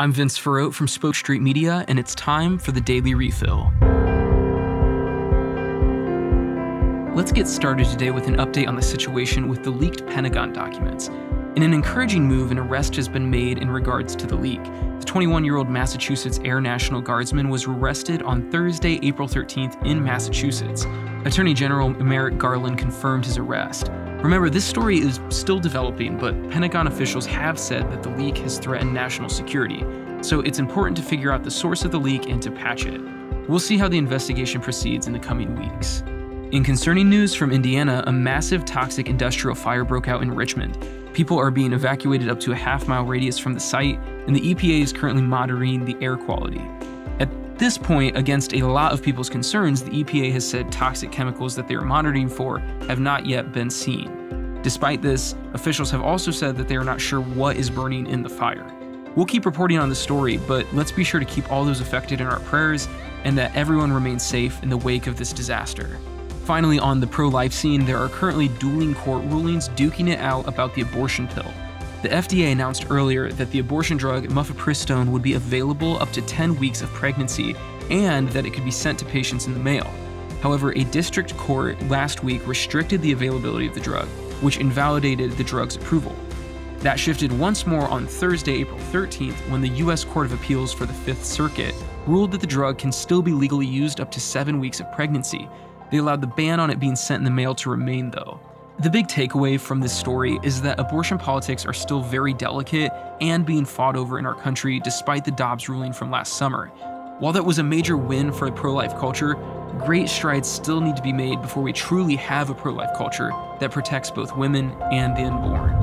I'm Vince Ferrote from Spoke Street Media, and it's time for the Daily Refill. Let's get started today with an update on the situation with the leaked Pentagon documents. In an encouraging move, an arrest has been made in regards to the leak. The 21 year old Massachusetts Air National Guardsman was arrested on Thursday, April 13th in Massachusetts. Attorney General Merrick Garland confirmed his arrest. Remember, this story is still developing, but Pentagon officials have said that the leak has threatened national security, so it's important to figure out the source of the leak and to patch it. We'll see how the investigation proceeds in the coming weeks. In concerning news from Indiana, a massive toxic industrial fire broke out in Richmond. People are being evacuated up to a half mile radius from the site, and the EPA is currently monitoring the air quality. At this point, against a lot of people's concerns, the EPA has said toxic chemicals that they are monitoring for have not yet been seen. Despite this, officials have also said that they are not sure what is burning in the fire. We'll keep reporting on the story, but let's be sure to keep all those affected in our prayers and that everyone remains safe in the wake of this disaster. Finally, on the pro life scene, there are currently dueling court rulings duking it out about the abortion pill. The FDA announced earlier that the abortion drug mifepristone would be available up to 10 weeks of pregnancy and that it could be sent to patients in the mail. However, a district court last week restricted the availability of the drug, which invalidated the drug's approval. That shifted once more on Thursday, April 13th, when the U.S. Court of Appeals for the Fifth Circuit ruled that the drug can still be legally used up to seven weeks of pregnancy, they allowed the ban on it being sent in the mail to remain, though. The big takeaway from this story is that abortion politics are still very delicate and being fought over in our country despite the Dobbs ruling from last summer. While that was a major win for a pro life culture, great strides still need to be made before we truly have a pro life culture that protects both women and the unborn.